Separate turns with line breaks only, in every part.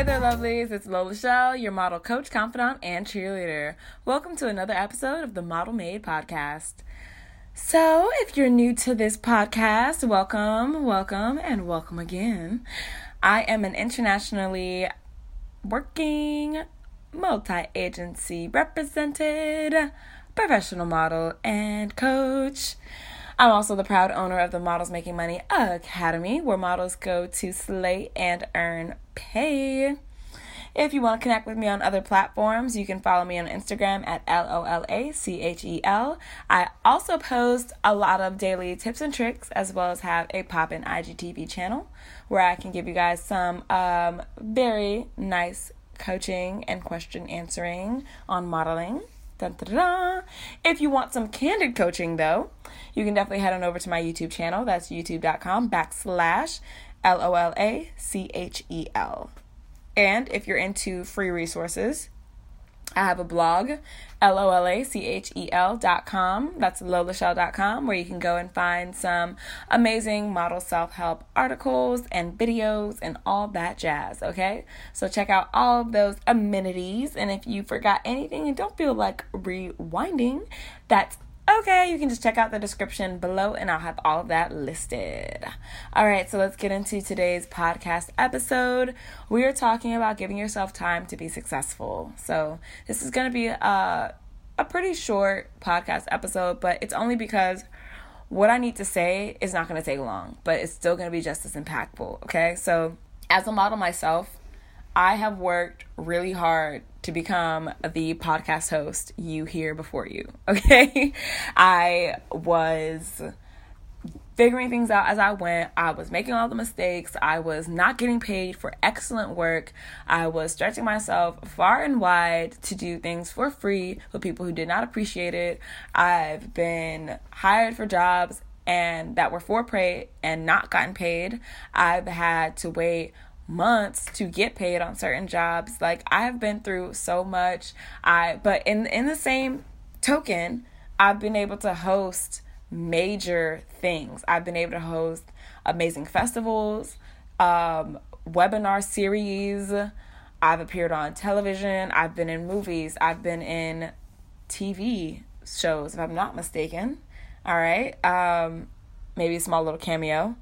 Hey there, lovelies. It's Lola Chél, your model coach, confidant, and cheerleader. Welcome to another episode of the Model Made podcast. So, if you're new to this podcast, welcome, welcome, and welcome again. I am an internationally working, multi agency represented professional model and coach. I'm also the proud owner of the Models Making Money Academy, where models go to slay and earn pay. If you want to connect with me on other platforms, you can follow me on Instagram at L O L A C H E L. I also post a lot of daily tips and tricks, as well as have a pop in IGTV channel where I can give you guys some um, very nice coaching and question answering on modeling. Dun, dun, dun. If you want some candid coaching, though, you can definitely head on over to my YouTube channel. That's youtube.com backslash L O L A C H E L. And if you're into free resources, I have a blog, L O L A C H E L dot com. That's lolachel dot com, where you can go and find some amazing model self help articles and videos and all that jazz. Okay, so check out all of those amenities. And if you forgot anything and don't feel like rewinding, that's Okay, you can just check out the description below and I'll have all that listed. All right, so let's get into today's podcast episode. We are talking about giving yourself time to be successful. So, this is going to be a, a pretty short podcast episode, but it's only because what I need to say is not going to take long, but it's still going to be just as impactful. Okay, so as a model myself, I have worked really hard to become the podcast host you hear before you. Okay. I was figuring things out as I went. I was making all the mistakes. I was not getting paid for excellent work. I was stretching myself far and wide to do things for free with people who did not appreciate it. I've been hired for jobs and that were for pay and not gotten paid. I've had to wait months to get paid on certain jobs. Like I have been through so much. I but in in the same token, I've been able to host major things. I've been able to host amazing festivals, um, webinar series. I've appeared on television. I've been in movies. I've been in TV shows, if I'm not mistaken. All right. Um, maybe a small little cameo.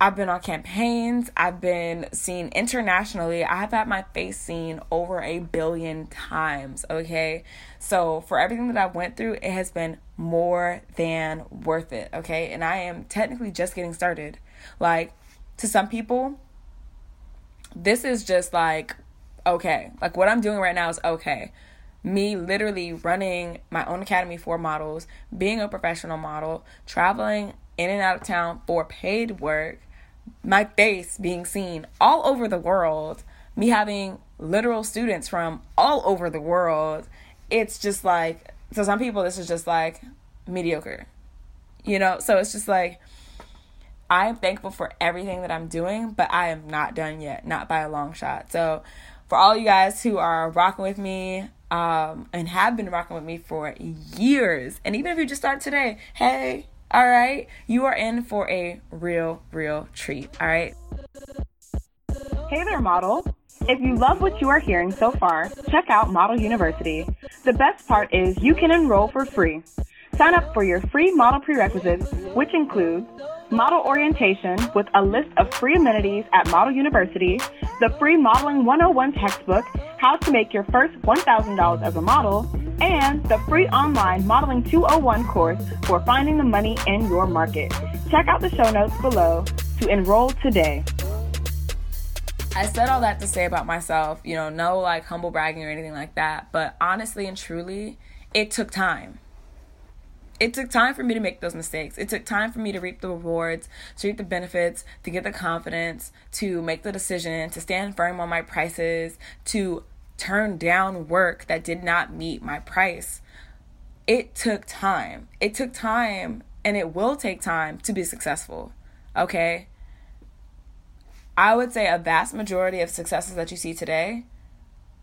I've been on campaigns. I've been seen internationally. I've had my face seen over a billion times. Okay. So, for everything that I went through, it has been more than worth it. Okay. And I am technically just getting started. Like, to some people, this is just like, okay. Like, what I'm doing right now is okay. Me literally running my own academy for models, being a professional model, traveling in and out of town for paid work my face being seen all over the world, me having literal students from all over the world, it's just like, so some people, this is just like mediocre, you know? So it's just like, I am thankful for everything that I'm doing, but I am not done yet, not by a long shot. So, for all you guys who are rocking with me um, and have been rocking with me for years, and even if you just started today, hey, all right, you are in for a real, real treat. All right.
Hey there, model. If you love what you are hearing so far, check out Model University. The best part is you can enroll for free. Sign up for your free model prerequisites, which include model orientation with a list of free amenities at Model University, the free Modeling 101 textbook, how to make your first $1,000 as a model, and the free online Modeling 201 course for finding the money in your market. Check out the show notes below to enroll today.
I said all that to say about myself, you know, no like humble bragging or anything like that, but honestly and truly, it took time it took time for me to make those mistakes. It took time for me to reap the rewards, to reap the benefits, to get the confidence, to make the decision, to stand firm on my prices, to turn down work that did not meet my price. It took time. It took time and it will take time to be successful. Okay? I would say a vast majority of successes that you see today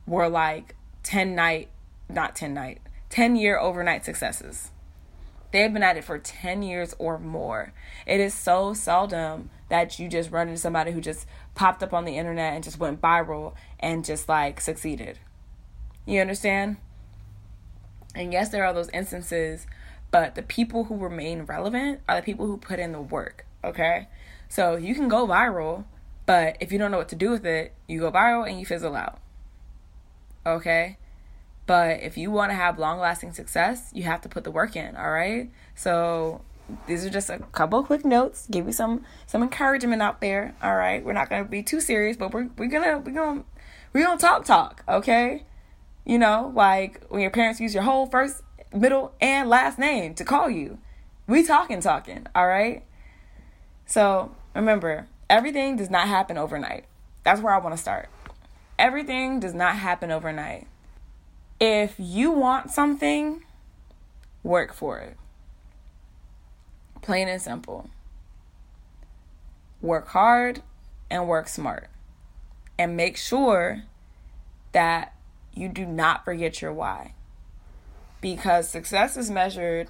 were like 10 night, not 10 night, 10 year overnight successes. They've been at it for 10 years or more. It is so seldom that you just run into somebody who just popped up on the internet and just went viral and just like succeeded. You understand? And yes, there are those instances, but the people who remain relevant are the people who put in the work, okay? So you can go viral, but if you don't know what to do with it, you go viral and you fizzle out. Okay? But if you want to have long lasting success, you have to put the work in, all right? So these are just a couple quick notes, give you some some encouragement out there, all right? We're not gonna be too serious, but we're we're gonna we're gonna we're gonna talk talk, okay? You know, like when your parents use your whole first, middle, and last name to call you. We talking talking, all right? So remember, everything does not happen overnight. That's where I want to start. Everything does not happen overnight. If you want something, work for it. Plain and simple. Work hard and work smart. And make sure that you do not forget your why. Because success is measured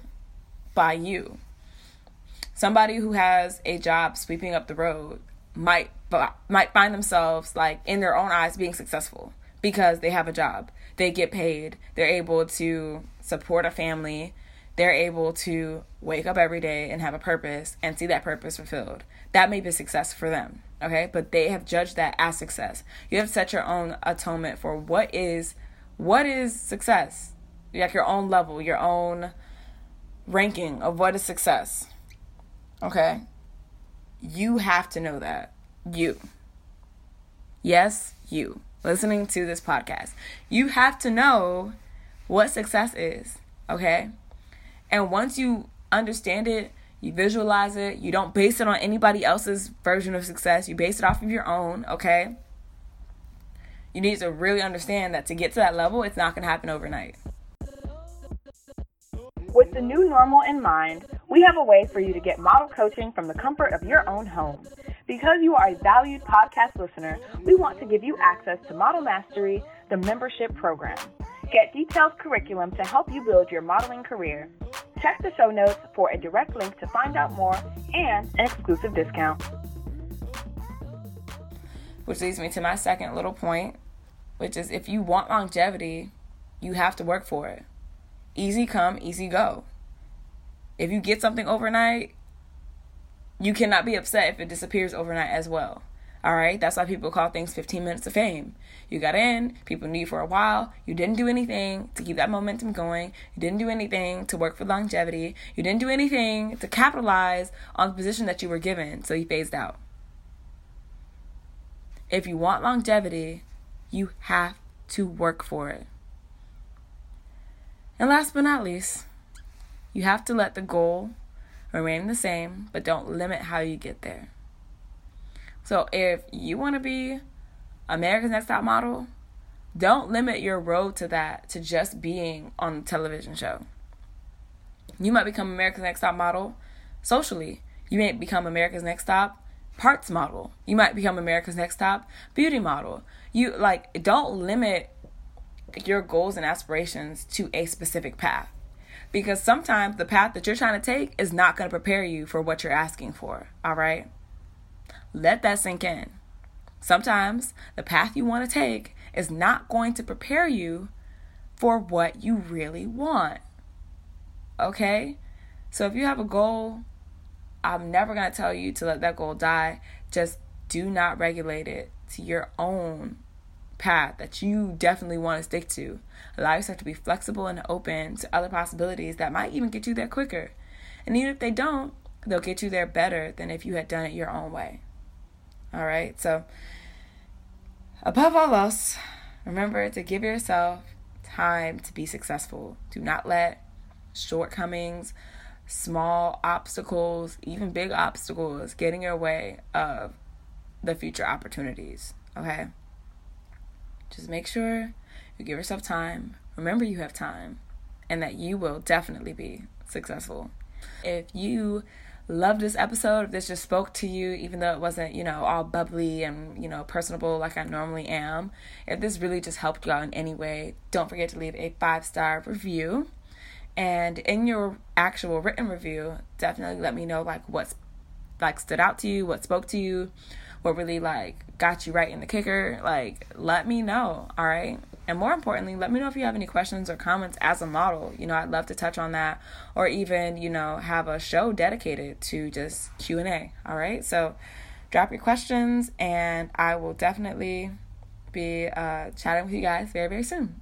by you. Somebody who has a job sweeping up the road might might find themselves like in their own eyes being successful because they have a job. They get paid. They're able to support a family. They're able to wake up every day and have a purpose and see that purpose fulfilled. That may be success for them, okay? But they have judged that as success. You have set your own atonement for what is what is success. Like your own level, your own ranking of what is success. Okay? You have to know that. You. Yes, you listening to this podcast. You have to know what success is, okay? And once you understand it, you visualize it, you don't base it on anybody else's version of success, you base it off of your own, okay? You need to really understand that to get to that level, it's not to happen overnight.
With the new normal in mind, we have a way for you to get model coaching from the comfort of your own home. Because you are a valued podcast listener, we want to give you access to Model Mastery, the membership program. Get detailed curriculum to help you build your modeling career. Check the show notes for a direct link to find out more and an exclusive discount.
Which leads me to my second little point, which is if you want longevity, you have to work for it easy come, easy go. If you get something overnight, you cannot be upset if it disappears overnight as well. All right, that's why people call things 15 minutes of fame. You got in, people knew you for a while, you didn't do anything to keep that momentum going, you didn't do anything to work for longevity, you didn't do anything to capitalize on the position that you were given, so you phased out. If you want longevity, you have to work for it. And last but not least, you have to let the goal remain the same, but don't limit how you get there. So if you want to be America's Next Top Model, don't limit your road to that to just being on a television show. You might become America's Next Top Model socially. You may become America's Next Top parts model. You might become America's Next Top beauty model. You like don't limit your goals and aspirations to a specific path. Because sometimes the path that you're trying to take is not going to prepare you for what you're asking for. All right? Let that sink in. Sometimes the path you want to take is not going to prepare you for what you really want. Okay? So if you have a goal, I'm never going to tell you to let that goal die. Just do not regulate it to your own path that you definitely want to stick to. Allow yourself to be flexible and open to other possibilities that might even get you there quicker. And even if they don't, they'll get you there better than if you had done it your own way. All right, so above all else, remember to give yourself time to be successful. Do not let shortcomings, small obstacles, even big obstacles get in your way of the future opportunities. Okay? Just make sure you give yourself time, remember you have time, and that you will definitely be successful. If you love this episode, if this just spoke to you, even though it wasn't, you know, all bubbly and, you know, personable like I normally am, if this really just helped you out in any way, don't forget to leave a five star review. And in your actual written review, definitely let me know like what's like stood out to you, what spoke to you, what really like got you right in the kicker. Like, let me know, all right? And more importantly, let me know if you have any questions or comments as a model. You know, I'd love to touch on that or even, you know, have a show dedicated to just Q&A, all right? So, drop your questions and I will definitely be uh, chatting with you guys very, very soon.